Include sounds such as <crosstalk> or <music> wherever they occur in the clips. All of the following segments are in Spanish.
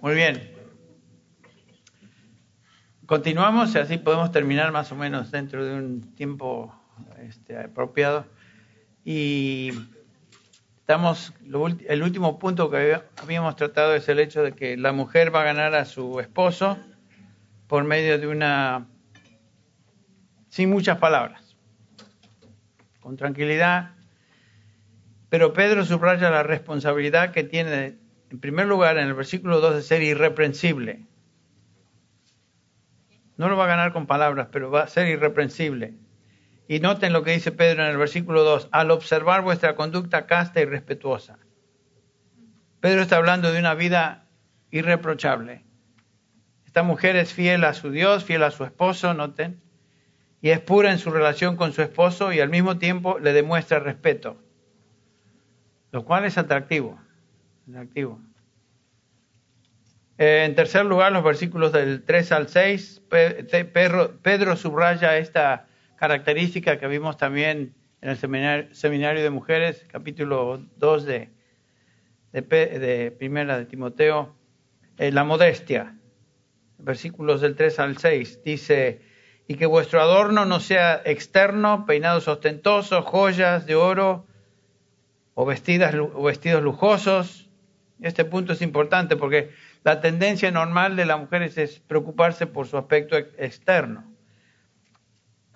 Muy bien. Continuamos y así podemos terminar más o menos dentro de un tiempo este, apropiado. Y estamos, el último punto que habíamos tratado es el hecho de que la mujer va a ganar a su esposo por medio de una, sin muchas palabras, con tranquilidad. Pero Pedro subraya la responsabilidad que tiene en primer lugar, en el versículo 2 de ser irreprensible. No lo va a ganar con palabras, pero va a ser irreprensible. Y noten lo que dice Pedro en el versículo 2, al observar vuestra conducta casta y respetuosa. Pedro está hablando de una vida irreprochable. Esta mujer es fiel a su Dios, fiel a su esposo, noten, y es pura en su relación con su esposo y al mismo tiempo le demuestra respeto, lo cual es atractivo Eh, en tercer lugar, los versículos del 3 al 6, Pedro, subraya esta característica que vimos también en el seminario, de mujeres, capítulo 2 de, de, Primera de Timoteo, eh, la modestia. Versículos del 3 al 6 dice, y que vuestro adorno no sea externo, peinados ostentosos, joyas de oro o, vestidas, o vestidos lujosos, este punto es importante porque la tendencia normal de las mujeres es preocuparse por su aspecto externo.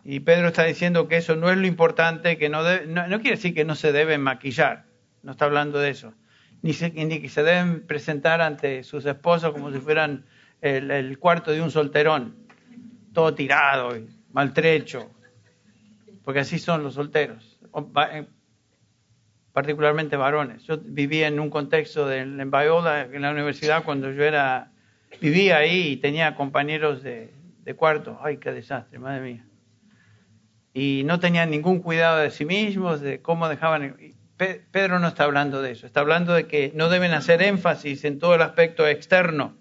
Y Pedro está diciendo que eso no es lo importante, que no, no, quiere decir que no se deben maquillar, no está hablando de eso, ni, que se deben presentar ante sus esposos como si fueran el, el cuarto de un solterón, todo tirado y maltrecho, porque así son los solteros particularmente varones. Yo vivía en un contexto de, en Bayola, en la universidad, cuando yo era, vivía ahí y tenía compañeros de, cuarto. ¡Ay, qué desastre, madre mía! Y no tenían ningún cuidado de sí mismos, de cómo dejaban... Pedro no está hablando de eso, está hablando de que no deben hacer énfasis en todo el aspecto externo.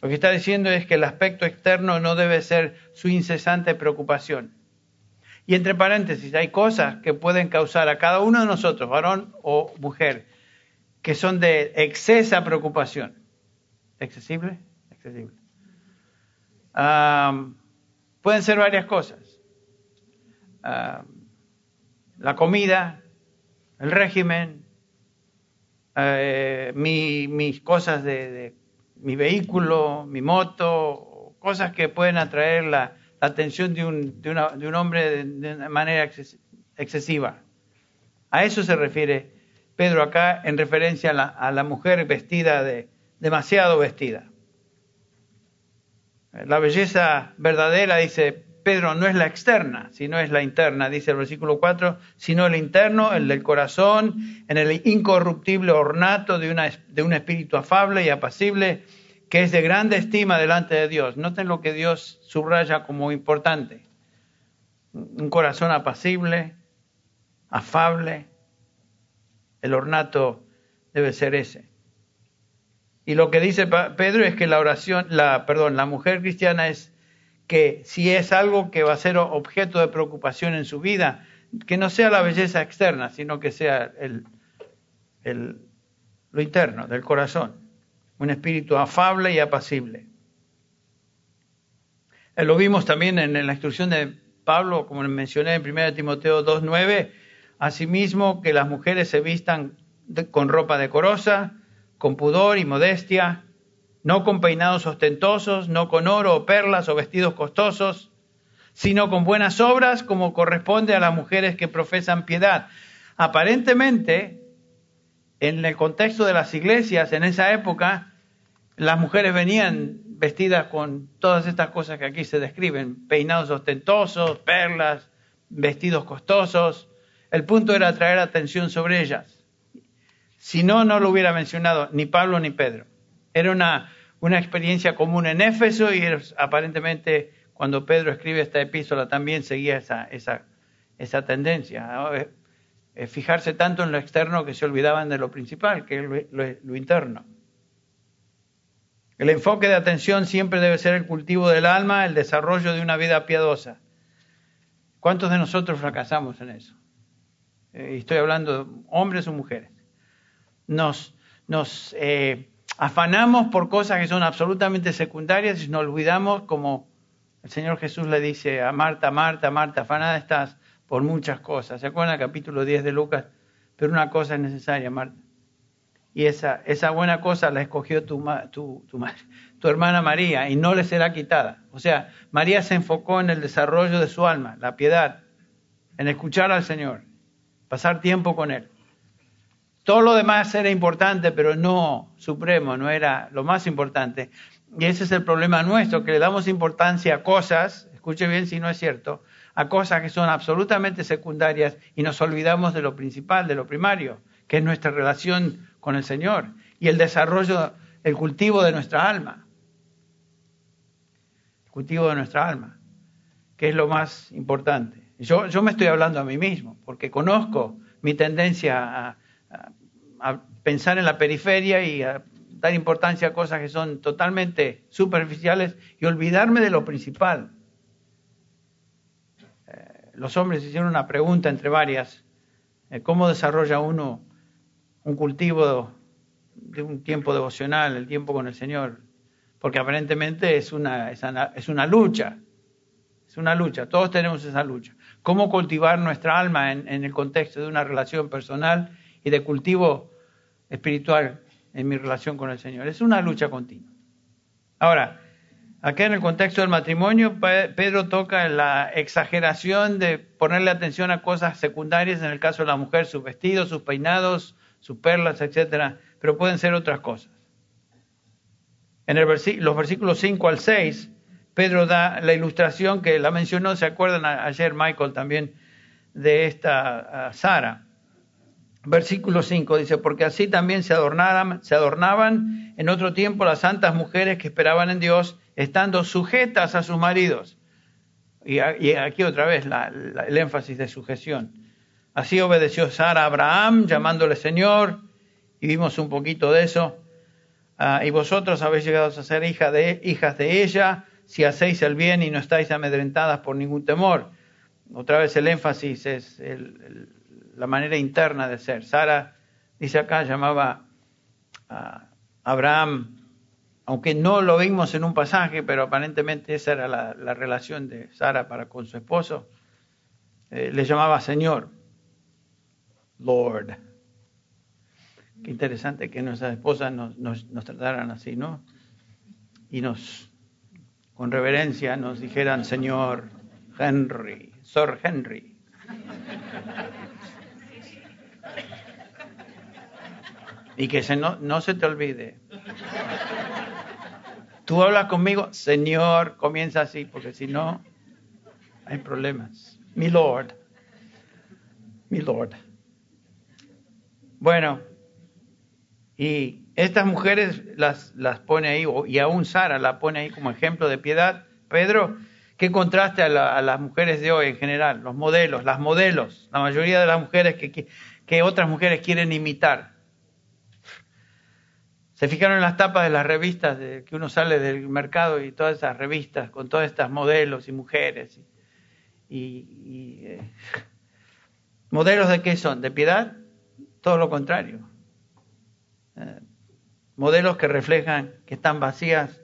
Lo que está diciendo es que el aspecto externo no debe ser su incesante preocupación. Y entre paréntesis, hay cosas que pueden causar a cada uno de nosotros, varón o mujer, que son de excesa preocupación. ¿Excesible? Excesible. pueden ser varias cosas. la comida, el régimen, eh, mis cosas de, mi vehículo, mi moto, cosas que pueden atraer la, la atención de un, de, una, de un hombre de, una manera excesiva. A eso se refiere Pedro acá en referencia a la, a la mujer vestida de demasiado vestida. La belleza verdadera, dice Pedro, no es la externa, sino es la interna, dice el versículo 4, sino el interno, el del corazón, en el incorruptible ornato de, una, de un espíritu afable y apacible, que es de grande estima delante de Dios. Noten lo que Dios subraya como importante. Un corazón apacible, afable. El ornato debe ser ese. Y lo que dice Pedro es que la oración, la, perdón, la mujer cristiana es que si es algo que va a ser objeto de preocupación en su vida, que no sea la belleza externa, sino que sea el, el, lo interno, del corazón un espíritu afable y apacible. Eh, lo vimos también en la instrucción de Pablo, como mencioné en 1 Timoteo 2.9, asimismo que las mujeres se vistan con ropa decorosa, con pudor y modestia, no con peinados ostentosos, no con oro o perlas o vestidos costosos, sino con buenas obras como corresponde a las mujeres que profesan piedad. Aparentemente, en el contexto de las iglesias en esa época, las mujeres venían vestidas con todas estas cosas que aquí se describen, peinados ostentosos, perlas, vestidos costosos. El punto era atraer atención sobre ellas. Si no, no lo hubiera mencionado ni Pablo ni Pedro. Era una, una experiencia común en Éfeso y aparentemente cuando Pedro escribe esta epístola también seguía esa, esa, esa tendencia fijarse tanto en lo externo que se olvidaban de lo principal, que es lo, interno. El enfoque de atención siempre debe ser el cultivo del alma, el desarrollo de una vida piadosa. ¿Cuántos de nosotros fracasamos en eso? Eh, estoy hablando de hombres o mujeres. Nos, eh, afanamos por cosas que son absolutamente secundarias y nos olvidamos como el Señor Jesús le dice a Marta, Marta, Marta, afanada estás por muchas cosas. ¿Se acuerdan el capítulo 10 de Lucas? Pero una cosa es necesaria, Marta. Y esa, buena cosa la escogió tu, tu hermana María y no le será quitada. O sea, María se enfocó en el desarrollo de su alma, la piedad, en escuchar al Señor, pasar tiempo con Él. Todo lo demás era importante, pero no supremo, no era lo más importante. Y ese es el problema nuestro, que le damos importancia a cosas, escuche bien si no es cierto, a cosas que son absolutamente secundarias y nos olvidamos de lo principal, de lo primario, que es nuestra relación con el Señor y el desarrollo, el cultivo de nuestra alma. El cultivo de nuestra alma, que es lo más importante. Yo, yo me estoy hablando a mí mismo, porque conozco mi tendencia a, pensar en la periferia y a dar importancia a cosas que son totalmente superficiales y olvidarme de lo principal. Eh, los hombres hicieron una pregunta entre varias, eh, ¿cómo desarrolla uno un cultivo de un tiempo devocional, el tiempo con el Señor? Porque aparentemente es una, es una lucha, es una lucha, todos tenemos esa lucha. ¿Cómo cultivar nuestra alma en, en el contexto de una relación personal y de cultivo espiritual en mi relación con el Señor. Es una lucha continua. Ahora, acá en el contexto del matrimonio, Pedro toca la exageración de ponerle atención a cosas secundarias, en el caso de la mujer, sus vestidos, sus peinados, sus perlas, etcétera, pero pueden ser otras cosas. En el los versículos 5 al 6, Pedro da la ilustración que la mencionó, ¿se acuerdan ayer Michael también de esta Sara? Versículo 5 dice, porque así también se adornaban, se adornaban en otro tiempo las santas mujeres que esperaban en Dios, estando sujetas a sus maridos. Y, aquí otra vez el énfasis de sujeción. Así obedeció Sara a Abraham, llamándole Señor, y vimos un poquito de eso. Ah, y vosotros habéis llegado a ser hija de, hijas de ella, si hacéis el bien y no estáis amedrentadas por ningún temor. Otra vez el énfasis es la manera interna de ser. Sara, dice acá, llamaba a Abraham, aunque no lo vimos en un pasaje, pero aparentemente esa era la, relación de Sara para con su esposo, eh, le llamaba Señor, Lord. Qué interesante que nuestras esposas nos, nos trataran así, ¿no? Y nos, con reverencia, nos dijeran Señor Henry, Sir Henry. Y que se no, no se te olvide. Tú hablas conmigo, Señor, comienza así, porque si no, hay problemas. Mi Lord. Mi Lord. Bueno, y estas mujeres las, las pone ahí, y aún Sara la pone ahí como ejemplo de piedad. Pedro, qué contraste a, a, las mujeres de hoy en general, los modelos, las modelos, la mayoría de las mujeres que, que otras mujeres quieren imitar. Se fijaron en las tapas de las revistas de, que uno sale del mercado y todas esas revistas con todas estas modelos y mujeres. Y, eh, ¿Modelos de qué son? ¿De piedad? Todo lo contrario. Eh, modelos que reflejan que están vacías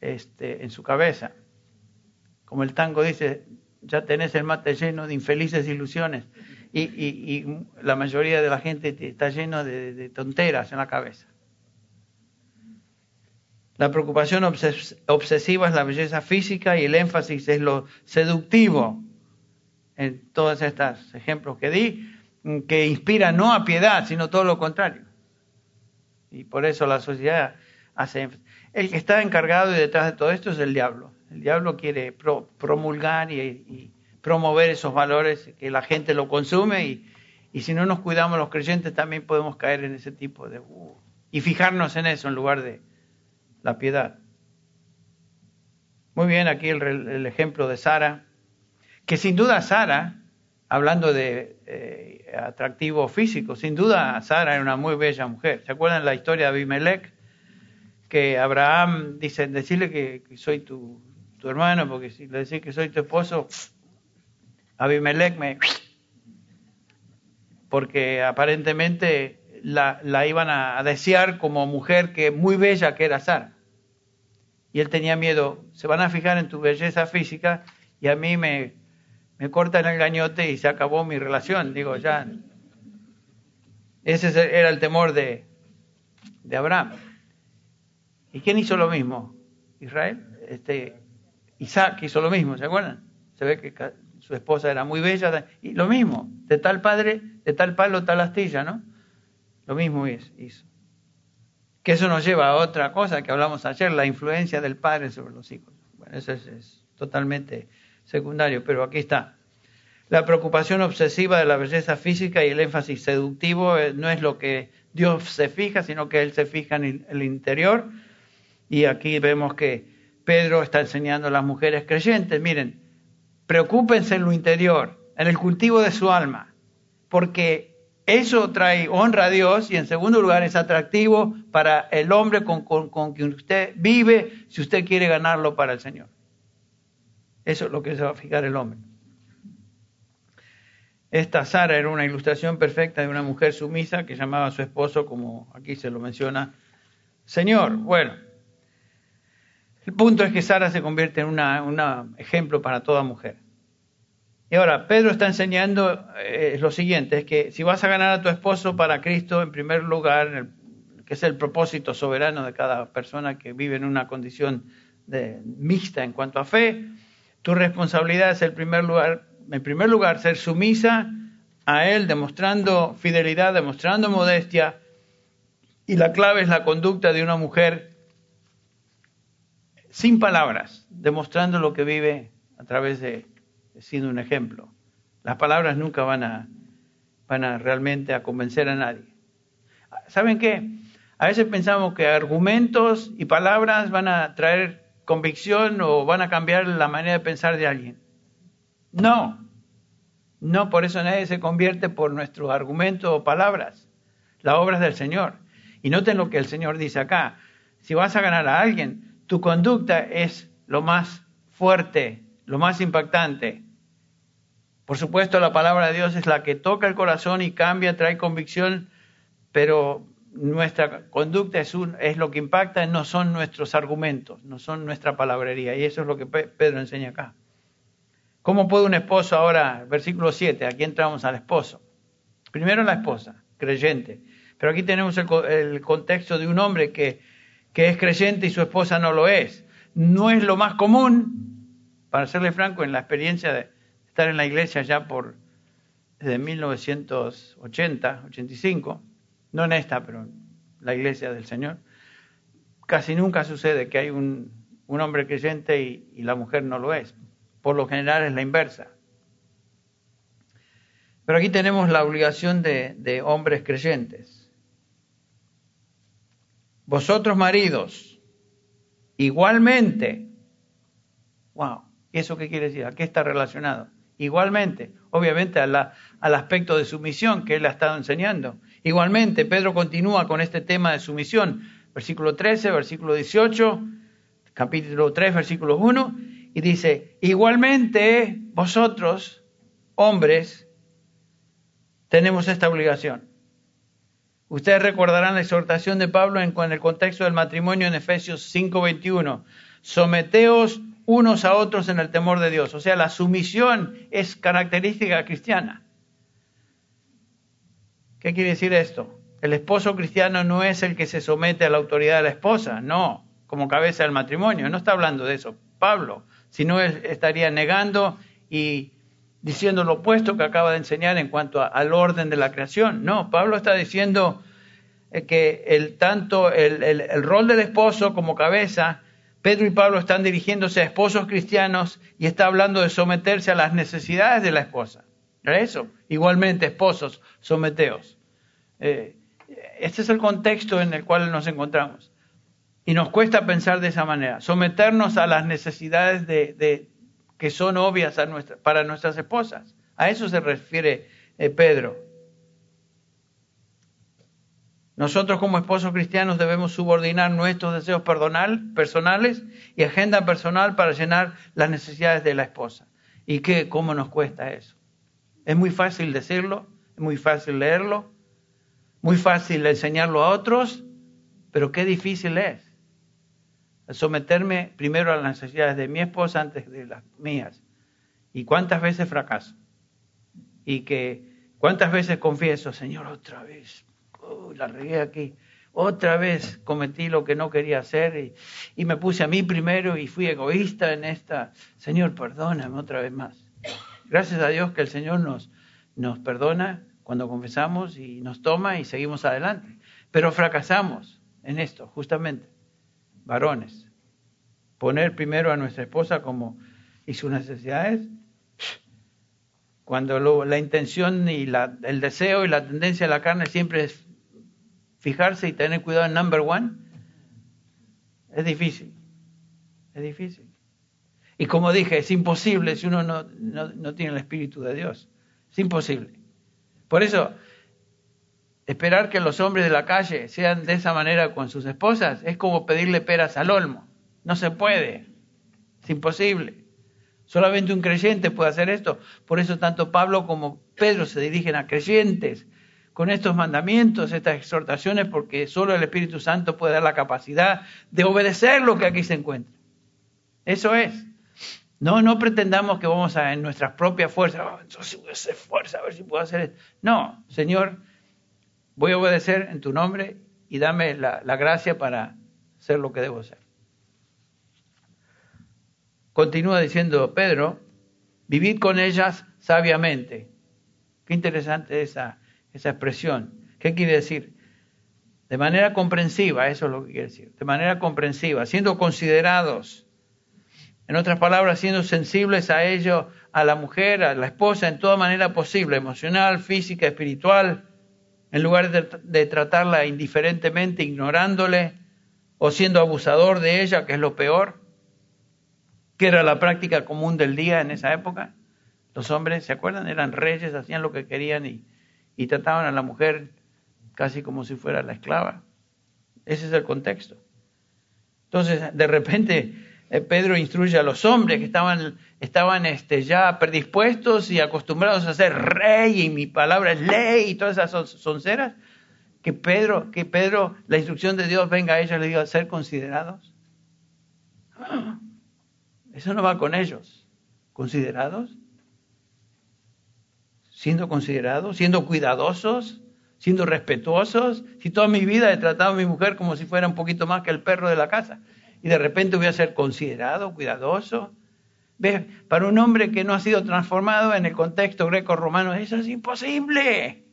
este, en su cabeza. Como el tango dice, ya tenés el mate lleno de infelices ilusiones. Y, y, la mayoría de la gente está lleno de tonteras en la cabeza. La preocupación obsesiva es la belleza física y el énfasis es lo seductivo. En todos estos ejemplos que di, que inspira no a piedad, sino todo lo contrario. Y por eso la sociedad hace. El que está encargado y detrás de todo esto es el diablo. El diablo quiere promulgar y, promover esos valores, que la gente lo consume y, y, si no nos cuidamos los creyentes también podemos caer en ese tipo de... Uh, y fijarnos en eso en lugar de, la piedad. Muy bien, aquí el, ejemplo de Sara, que sin duda Sara, hablando de eh, atractivo físico, sin duda Sara era una muy bella mujer. ¿Se acuerdan la historia de Abimelech? Que Abraham dice, decirle que, soy tu, tu, hermano, porque si le decís que soy tu esposo, Abimelech me... <sniffs> Porque aparentemente la, la iban a desear como mujer que muy bella que era Sara. Y él tenía miedo, se van a fijar en tu belleza física y a mí me, me cortan el gañote y se acabó mi relación. Digo, ya. Ese era el temor de, Abraham. ¿Y quién hizo lo mismo? Israel. Este, Isaac hizo lo mismo, ¿se acuerdan? Se ve que su esposa era muy bella. Y lo mismo, de tal padre, de tal palo, tal astilla, ¿no? Lo mismo hizo. Que eso nos lleva a otra cosa que hablamos ayer, la influencia del padre sobre los hijos. Bueno, eso es totalmente secundario, pero aquí está. La preocupación obsesiva de la belleza física y el énfasis seductivo eh, no es lo que Dios se fija, sino que Él se fija en el interior. Y aquí vemos que Pedro está enseñando a las mujeres creyentes, miren, preocúpense en lo interior, en el cultivo de su alma, porque eso trae honra a Dios y en segundo lugar es atractivo para el hombre con, con quien usted vive si usted quiere ganarlo para el Señor. Eso es lo que se va a fijar el hombre. Esta Sara era una ilustración perfecta de una mujer sumisa que llamaba a su esposo, como aquí se lo menciona, Señor. Bueno, el punto es que Sara se convierte en un ejemplo para toda mujer. Y ahora, Pedro está enseñando eh, lo siguiente, es que si vas a ganar a tu esposo para Cristo, en primer lugar, que es el propósito soberano de cada persona que vive en una condición de, mixta en cuanto a fe, tu responsabilidad es el primer lugar, en primer lugar ser sumisa a Él, demostrando fidelidad, demostrando modestia, y la clave es la conducta de una mujer sin palabras, demostrando lo que vive a través de, siendo un ejemplo. Las palabras nunca van a, van a realmente a convencer a nadie. ¿Saben qué? A veces pensamos que argumentos y palabras van a traer convicción o van a cambiar la manera de pensar de alguien. No, no, por eso nadie se convierte por nuestros argumentos o palabras. La obra es del Señor. Y noten lo que el Señor dice acá. Si vas a ganar a alguien, tu conducta es lo más fuerte, lo más impactante. Por supuesto, la palabra de Dios es la que toca el corazón y cambia, trae convicción, pero nuestra conducta es, un, es lo que impacta, no son nuestros argumentos, no son nuestra palabrería. Y eso es lo que Pedro enseña acá. ¿Cómo puede un esposo ahora, versículo 7, aquí entramos al esposo? Primero la esposa, creyente. Pero aquí tenemos el, contexto de un hombre que, que es creyente y su esposa no lo es. No es lo más común, para serle franco, en la experiencia de estar en la iglesia ya por desde 1980, 85 no en esta, pero en la iglesia del Señor, casi nunca sucede que hay un, hombre creyente y, la mujer no lo es. Por lo general es la inversa. Pero aquí tenemos la obligación de, de hombres creyentes. Vosotros maridos, igualmente, wow, ¿eso qué quiere decir? ¿A qué está relacionado? Igualmente, obviamente al aspecto de sumisión que él ha estado enseñando. Igualmente, Pedro continúa con este tema de sumisión, versículo 13, versículo 18, capítulo 3, versículo 1, y dice, igualmente vosotros, hombres, tenemos esta obligación. Ustedes recordarán la exhortación de Pablo en, en el contexto del matrimonio en Efesios 5:21. Someteos unos a otros en el temor de Dios. O sea, la sumisión es característica cristiana. ¿Qué quiere decir esto? El esposo cristiano no es el que se somete a la autoridad de la esposa, no, como cabeza del matrimonio. No está hablando de eso Pablo, sino estaría negando y diciendo lo opuesto que acaba de enseñar en cuanto al orden de la creación. No, Pablo está diciendo eh, que el, tanto el rol del esposo como cabeza Pedro y Pablo están dirigiéndose a esposos cristianos y está hablando de someterse a las necesidades de la esposa. ¿Era eso? Igualmente, esposos, someteos. Eh, este es el contexto en el cual nos encontramos. Y nos cuesta pensar de esa manera, someternos a las necesidades de, que son obvias para nuestras esposas. A eso se refiere eh, Pedro. Nosotros como esposos cristianos debemos subordinar nuestros deseos personales y agenda personal para llenar las necesidades de la esposa. ¿Y qué? ¿Cómo nos cuesta eso? Es muy fácil decirlo, es muy fácil leerlo, Muy fácil enseñarlo a otros, pero qué difícil es someterme primero a las necesidades de mi esposa antes de las mías. Y cuántas veces fracaso. Y que cuántas veces confieso, Señor, otra vez, la regué aquí, otra vez cometí lo que no quería hacer y, me puse a mí primero y fui egoísta en esta. Señor, perdóname otra vez más. Gracias a Dios que el Señor nos, nos perdona cuando confesamos y nos toma y seguimos adelante. Pero fracasamos en esto, justamente varones, poner primero a nuestra esposa como y sus necesidades, cuando la intención y el deseo y la tendencia de la carne siempre es fijarse y tener cuidado en number one, es difícil, es difícil. Y como dije, es imposible si uno no, no, no tiene el Espíritu de Dios, es imposible. Por eso, Esperar que los hombres de la calle sean de esa manera con sus esposas es como pedirle peras al olmo. No se puede. Es imposible. Solamente un creyente puede hacer esto. Por eso tanto Pablo como Pedro se dirigen a creyentes con estos mandamientos, estas exhortaciones, porque solo el Espíritu Santo puede dar la capacidad de obedecer lo que aquí se encuentra. Eso es. No, no pretendamos que vamos a en nuestras propias fuerzas, oh, entonces voy a hacer fuerza a ver si puedo hacer esto. No, Señor, Voy a obedecer en tu nombre y dame la, gracia para ser lo que debo ser. Continúa diciendo Pedro, vivid con ellas sabiamente. Qué interesante esa, esa expresión. ¿Qué quiere decir? De manera comprensiva, eso es lo que quiere decir. De manera comprensiva, siendo considerados, en otras palabras, siendo sensibles a ello, a la mujer, a la esposa, en toda manera posible, emocional, física, espiritual, en lugar de, tratarla indiferentemente, ignorándole o siendo abusador de ella, que es lo peor, que era la práctica común del día en esa época. Los hombres, ¿se acuerdan? Eran reyes, hacían lo que querían y, y trataban a la mujer casi como si fuera la esclava. Ese es el contexto. Entonces, de repente, eh, Pedro instruye a los hombres que estaban, estaban este, ya predispuestos y acostumbrados a ser rey y mi palabra es ley y todas esas sonceras, que Pedro, que Pedro, la instrucción de Dios venga a ellos y les diga ser considerados. Eso no va con ellos. ¿Considerados? Siendo considerados, siendo cuidadosos, siendo respetuosos. Si toda mi vida he tratado a mi mujer como si fuera un poquito más que el perro de la casa y de repente voy a ser considerado, cuidadoso. ¿Ves? Para un hombre que no ha sido transformado en el contexto greco-romano, eso es imposible.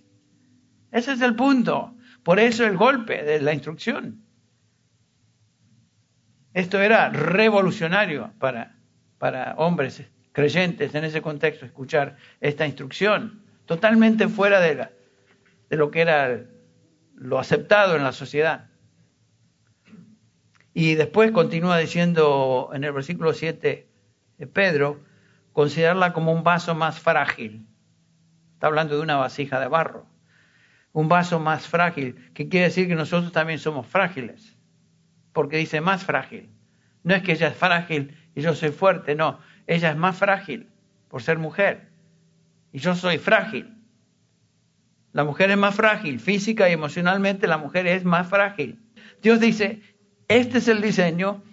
Ese es el punto. Por eso el golpe de la instrucción. Esto era revolucionario para, para hombres creyentes en ese contexto, escuchar esta instrucción, totalmente fuera de, de lo que era lo aceptado en la sociedad. Y después continúa diciendo en el versículo 7 de Pedro, considerarla como un vaso más frágil. Está hablando de una vasija de barro. Un vaso más frágil, que quiere decir que nosotros también somos frágiles. Porque dice más frágil. No es que ella es frágil y yo soy fuerte, no. Ella es más frágil por ser mujer. Y yo soy frágil. La mujer es más frágil, física y emocionalmente la mujer es más frágil. Dios dice, este es el diseño,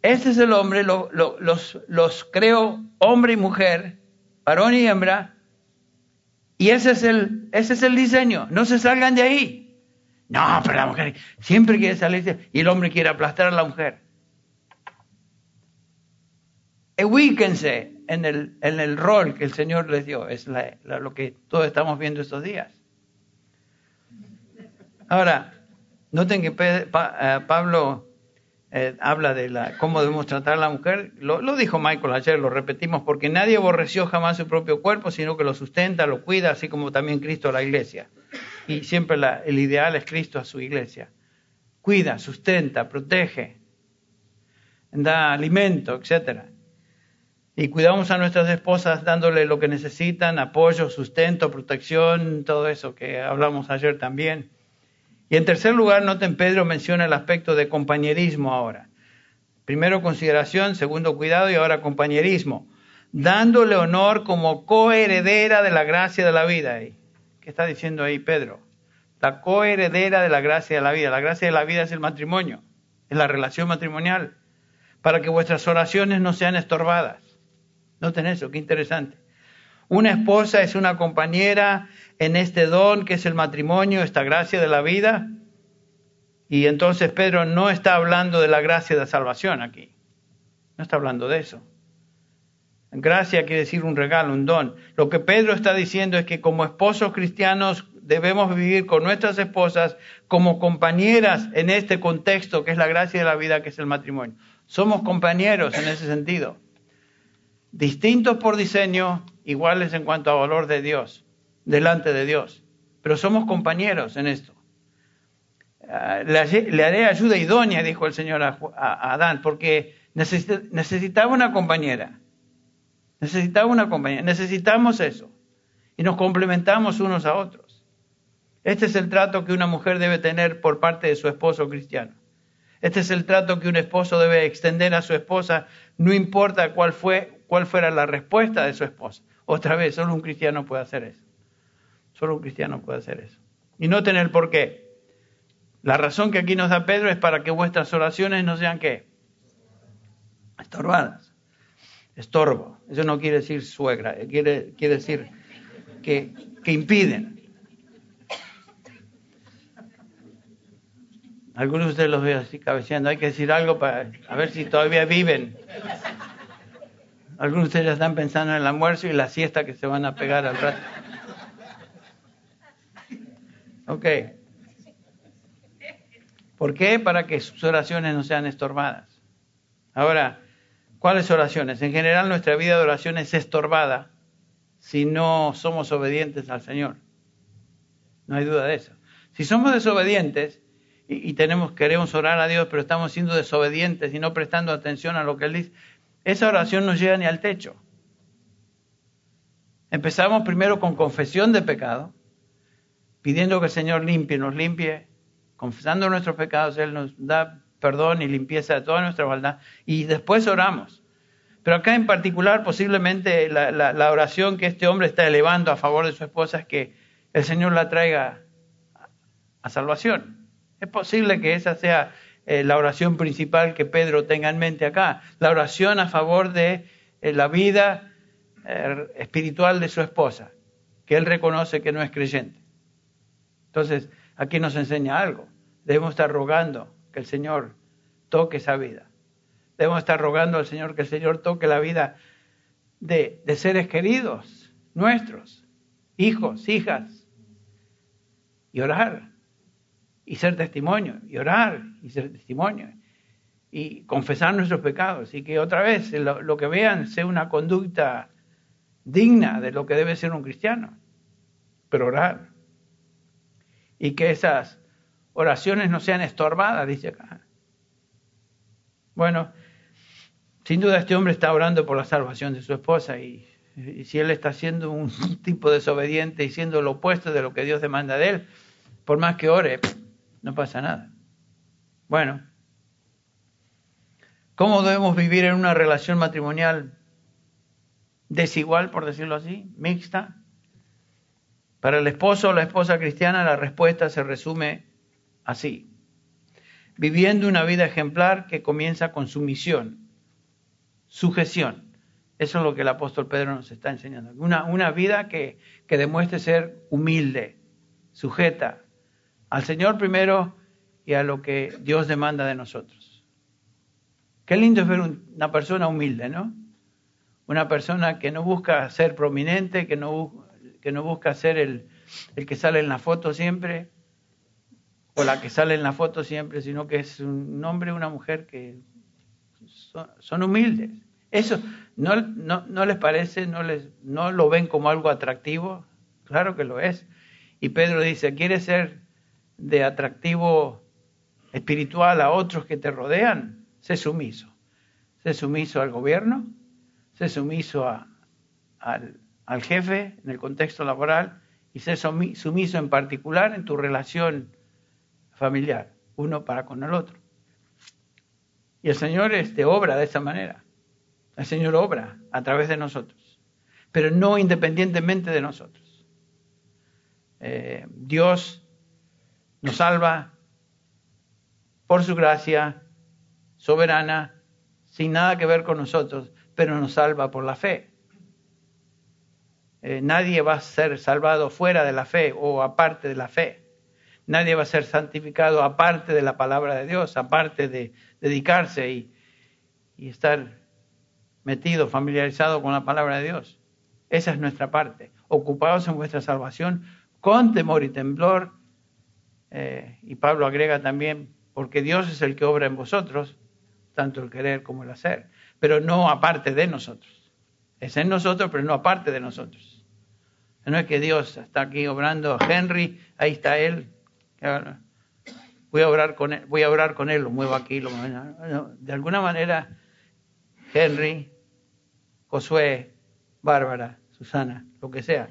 este es el hombre, los, creo hombre y mujer, varón y hembra, y ese es, el, ese es el diseño, no se salgan de ahí. No, pero la mujer siempre quiere salir y el hombre quiere aplastar a la mujer. Ubíquense en el, en el rol que el Señor les dio, es lo que todos estamos viendo estos días. Ahora, noten que eh, Pablo eh, habla de la, cómo debemos tratar a la mujer. Lo, dijo Michael ayer, lo repetimos, porque nadie aborreció jamás su propio cuerpo, sino que lo sustenta, lo cuida, así como también Cristo a la iglesia. Y siempre el ideal es Cristo a su iglesia. Cuida, sustenta, protege, da alimento, etc. Y cuidamos a nuestras esposas dándole lo que necesitan, apoyo, sustento, protección, todo eso que hablamos ayer también. Y en tercer lugar, noten, Pedro menciona el aspecto de compañerismo ahora. Primero consideración, segundo cuidado y ahora compañerismo. Dándole honor como coheredera de la gracia de la vida. ¿Qué está diciendo ahí Pedro? la coheredera de la gracia de la vida. La gracia de la vida es el matrimonio, es la relación matrimonial, para que vuestras oraciones no sean estorbadas. Noten eso, qué interesante. Una esposa es una compañera en este don que es el matrimonio, esta gracia de la vida. Y entonces Pedro no está hablando de la gracia de salvación aquí. No está hablando de eso. Gracia quiere decir un regalo, un don. Lo que Pedro está diciendo es que como esposos cristianos debemos vivir con nuestras esposas como compañeras en este contexto que es la gracia de la vida, que es el matrimonio. Somos compañeros en ese sentido. Distintos por diseño, iguales en cuanto a valor de Dios, delante de Dios. Pero somos compañeros en esto. Ah, le, haré ayuda idónea, dijo el Señor a, Adán, porque necesitaba una compañera. Necesitaba una compañera. Necesitamos eso. Y nos complementamos unos a otros. Este es el trato que una mujer debe tener por parte de su esposo cristiano. Este es el trato que un esposo debe extender a su esposa, no importa cuál, fue, cuál fuera la respuesta de su esposa. Otra vez, solo un cristiano puede hacer eso. Solo un cristiano puede hacer eso. Y no tener por qué. La razón que aquí nos da Pedro es para que vuestras oraciones no sean qué? Estorbadas. Estorbo. Eso no quiere decir suegra, quiere, quiere decir que, que impiden. Algunos de ustedes los veo así cabeceando. Hay que decir algo para a ver si todavía viven. Algunos de ustedes están pensando en el almuerzo y la siesta que se van a pegar al rato. Ok. ¿Por qué? Para que sus oraciones no sean estorbadas. Ahora, ¿cuáles oraciones? En general nuestra vida de oración es estorbada si no somos obedientes al Señor. No hay duda de eso. Si somos desobedientes, y, tenemos, queremos orar a Dios, pero estamos siendo desobedientes y no prestando atención a lo que Él dice, esa oración no llega ni al techo. Empezamos primero con confesión de pecado, pidiendo que el Señor limpie, nos limpie, confesando nuestros pecados, Él nos da perdón y limpieza de toda nuestra maldad, y después oramos. Pero acá en particular, posiblemente la, la, oración que este hombre está elevando a favor de su esposa es que el Señor la traiga a salvación. Es posible que esa sea eh, la oración principal que Pedro tenga en mente acá, la oración a favor de eh, la vida eh, espiritual de su esposa, que él reconoce que no es creyente. Entonces, aquí nos enseña algo. Debemos estar rogando que el Señor toque esa vida. Debemos estar rogando al Señor que el Señor toque la vida de, de seres queridos, nuestros, hijos, hijas, y orar y ser testimonio, y orar y ser testimonio, y confesar nuestros pecados, y que otra vez lo, que vean sea una conducta digna de lo que debe ser un cristiano, pero orar. Y que esas oraciones no sean estorbadas, dice acá. Bueno, sin duda este hombre está orando por la salvación de su esposa y, y si él está siendo un <laughs> tipo desobediente y siendo lo opuesto de lo que Dios demanda de él, por más que ore, no pasa nada. Bueno, ¿cómo debemos vivir en una relación matrimonial desigual, por decirlo así, mixta? Para el esposo o la esposa cristiana la respuesta se resume así. Viviendo una vida ejemplar que comienza con sumisión, sujeción. Eso es lo que el apóstol Pedro nos está enseñando. Una, una vida que, que demuestre ser humilde, sujeta, al Señor primero y a lo que Dios demanda de nosotros. Qué lindo es ver una persona humilde, ¿no? Una persona que no busca ser prominente, que no, busca ser el, que sale en la foto siempre, o la que sale en la foto siempre, sino que es un hombre una mujer que son, humildes. Eso no, les parece, no, les, no lo ven como algo atractivo, claro que lo es. Y Pedro dice, ¿quiere ser de atractivo espiritual a otros que te rodean, sé sumiso. Sé sumiso al gobierno, sé sumiso al, al, jefe en el contexto laboral y sé sumiso en particular en tu relación familiar, uno para con el otro. Y el Señor este, obra de esa manera. El Señor obra a través de nosotros, pero no independientemente de nosotros. Eh, Dios nos salva por su gracia soberana, sin nada que ver con nosotros, pero nos salva por la fe. Eh, nadie va a ser salvado fuera de la fe o aparte de la fe. Nadie va a ser santificado aparte de la palabra de Dios, aparte de dedicarse y, y estar metido, familiarizado con la palabra de Dios. Esa es nuestra parte. Ocupados en vuestra salvación con temor y temblor. Eh, y Pablo agrega también, porque Dios es el que obra en vosotros, tanto el querer como el hacer, pero no aparte de nosotros. Es en nosotros, pero no aparte de nosotros. No es que Dios está aquí obrando, Henry, ahí está él, voy a orar con él, voy a orar con él, lo muevo aquí, lo muevo. De alguna manera, Henry, Josué, Bárbara, Susana, lo que sea,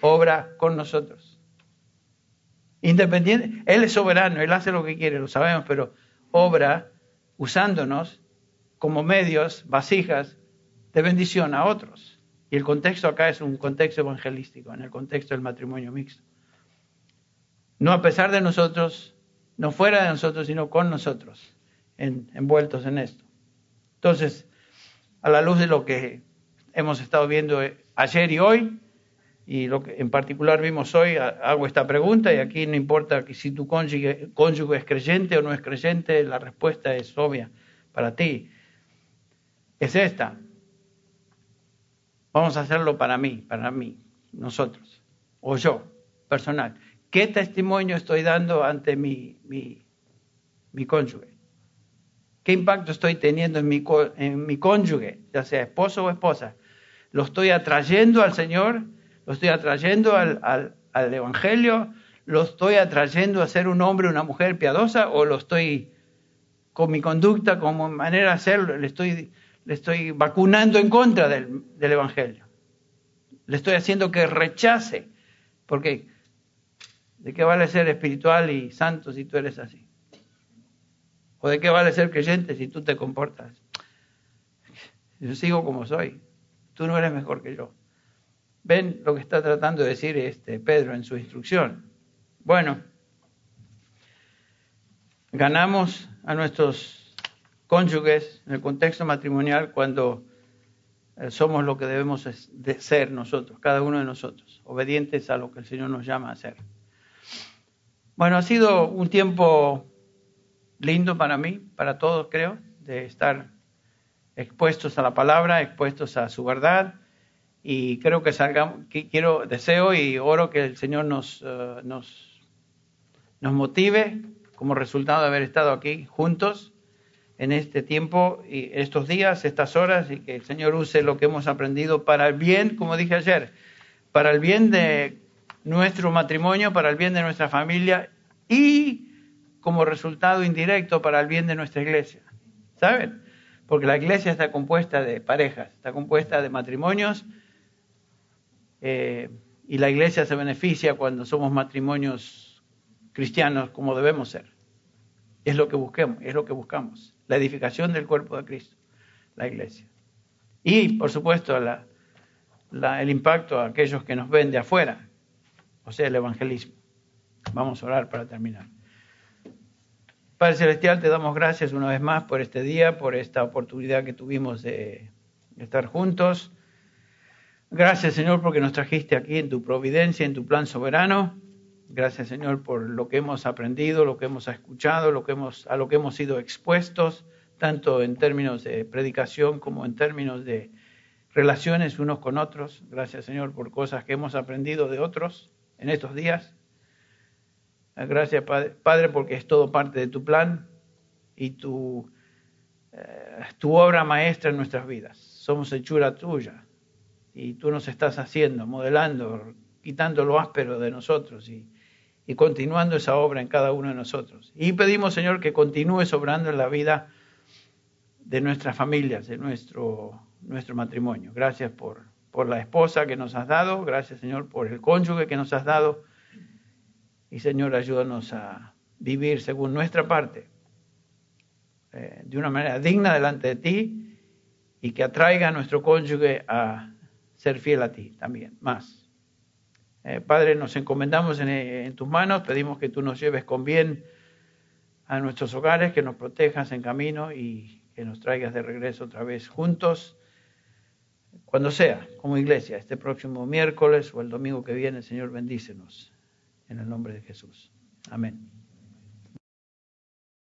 obra con nosotros. Independiente, Él es soberano, Él hace lo que quiere, lo sabemos, pero obra usándonos como medios, vasijas de bendición a otros. Y el contexto acá es un contexto evangelístico, en el contexto del matrimonio mixto. No a pesar de nosotros, no fuera de nosotros, sino con nosotros, envueltos en esto. Entonces, a la luz de lo que hemos estado viendo ayer y hoy, y lo que en particular vimos hoy, hago esta pregunta y aquí no importa si tu cónyuge, cónyuge es creyente o no es creyente, la respuesta es obvia para ti. Es esta. Vamos a hacerlo para mí, para mí, nosotros, o yo, personal. ¿Qué testimonio estoy dando ante mi, mi, mi cónyuge? ¿Qué impacto estoy teniendo en mi, en mi cónyuge, ya sea esposo o esposa? ¿Lo estoy atrayendo al Señor? ¿Lo estoy atrayendo al, al, Evangelio? ¿Lo estoy atrayendo a ser un hombre o una mujer piadosa? ¿O lo estoy, con mi conducta, como manera de hacerlo, le estoy, le estoy vacunando en contra del, del Evangelio? Le estoy haciendo que rechace. Porque, ¿de qué vale ser espiritual y santo si tú eres así? ¿O de qué vale ser creyente si tú te comportas? Yo sigo como soy. Tú no eres mejor que yo. Ven lo que está tratando de decir este Pedro en su instrucción. Bueno, ganamos a nuestros cónyuges en el contexto matrimonial cuando eh, somos lo que debemos de ser nosotros, cada uno de nosotros, obedientes a lo que el Señor nos llama a hacer. Bueno, ha sido un tiempo lindo para mí, para todos creo, de estar expuestos a la palabra, expuestos a su verdad. Y creo que salgamos, quiero, deseo y oro que el Señor nos, eh, nos, nos motive como resultado de haber estado aquí juntos en este tiempo y estos días, estas horas, y que el Señor use lo que hemos aprendido para el bien, como dije ayer, para el bien de nuestro matrimonio, para el bien de nuestra familia y como resultado indirecto para el bien de nuestra iglesia. ¿Saben? porque la iglesia está compuesta de parejas, está compuesta de matrimonios, eh, y la iglesia se beneficia cuando somos matrimonios cristianos como debemos ser. Es lo que busquemos, es lo que buscamos, la edificación del cuerpo de Cristo, la iglesia. Y, por supuesto, el impacto a aquellos que nos ven de afuera, o sea, el evangelismo. Vamos a orar para terminar. Padre Celestial, te damos gracias una vez más por este día, por esta oportunidad que tuvimos de, estar juntos. Gracias, Señor, porque nos trajiste aquí en tu providencia, en tu plan soberano. Gracias, Señor, por lo que hemos aprendido, lo que hemos escuchado, lo que hemos, a lo que hemos sido expuestos, tanto en términos de predicación como en términos de relaciones unos con otros. Gracias, Señor, por cosas que hemos aprendido de otros en estos días. Gracias, Padre, porque es todo parte de tu plan y tu, eh, tu obra maestra en nuestras vidas. Somos hechura tuya y tú nos estás haciendo, modelando, quitando lo áspero de nosotros y, continuando esa obra en cada uno de nosotros. Y pedimos, Señor, que continúes obrando en la vida de nuestras familias, de nuestro, nuestro matrimonio. Gracias por, por la esposa que nos has dado, gracias, Señor, por el cónyuge que nos has dado y Señor, ayúdanos a vivir según nuestra parte, eh, de una manera digna delante de ti y que atraiga a nuestro cónyuge a ser fiel a ti también, más. Eh, Padre, nos encomendamos en, tus manos, pedimos que tú nos lleves con bien a nuestros hogares, que nos protejas en camino y que nos traigas de regreso otra vez juntos, cuando sea, como iglesia, este próximo miércoles o el domingo que viene, Señor, bendícenos. En el nombre de Jesús. Amén.